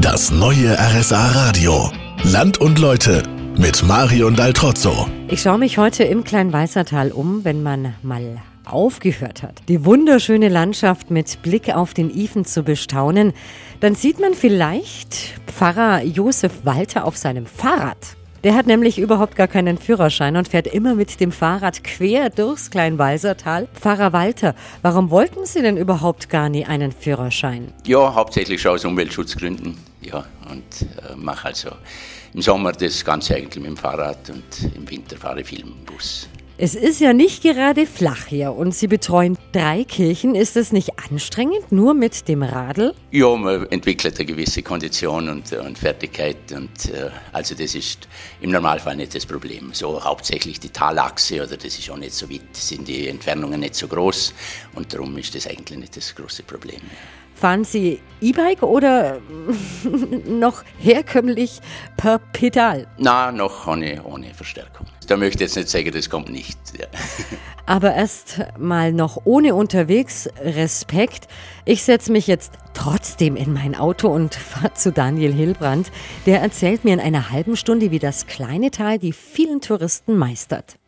Das neue RSA Radio. Land und Leute mit Marion Daltrozzo. Ich schaue mich heute im Kleinweißertal um, wenn man mal aufgehört hat, die wunderschöne Landschaft mit Blick auf den Ifen zu bestaunen, dann sieht man vielleicht Pfarrer Josef Walter auf seinem Fahrrad. Der hat nämlich überhaupt gar keinen Führerschein und fährt immer mit dem Fahrrad quer durchs Kleinwalsertal. Pfarrer Walter, warum wollten Sie denn überhaupt gar nie einen Führerschein? Ja, hauptsächlich schon aus Umweltschutzgründen. Ja, und äh, mache also im Sommer das Ganze eigentlich mit dem Fahrrad und im Winter fahre ich viel mit dem Bus. Es ist ja nicht gerade flach hier und Sie betreuen drei Kirchen. Ist es nicht anstrengend, nur mit dem Radl? Ja, man entwickelt eine gewisse Kondition und, und Fertigkeit und äh, also das ist im Normalfall nicht das Problem. So hauptsächlich die Talachse oder das ist auch nicht so weit, sind die Entfernungen nicht so groß und darum ist das eigentlich nicht das große Problem. Fahren Sie E-Bike oder noch herkömmlich per Pedal? Na, noch ohne, ohne Verstärkung. Da möchte ich jetzt nicht sagen, das kommt nicht. Ja. Aber erst mal noch ohne unterwegs. Respekt. Ich setze mich jetzt trotzdem in mein Auto und fahre zu Daniel Hilbrand. Der erzählt mir in einer halben Stunde, wie das kleine Tal die vielen Touristen meistert.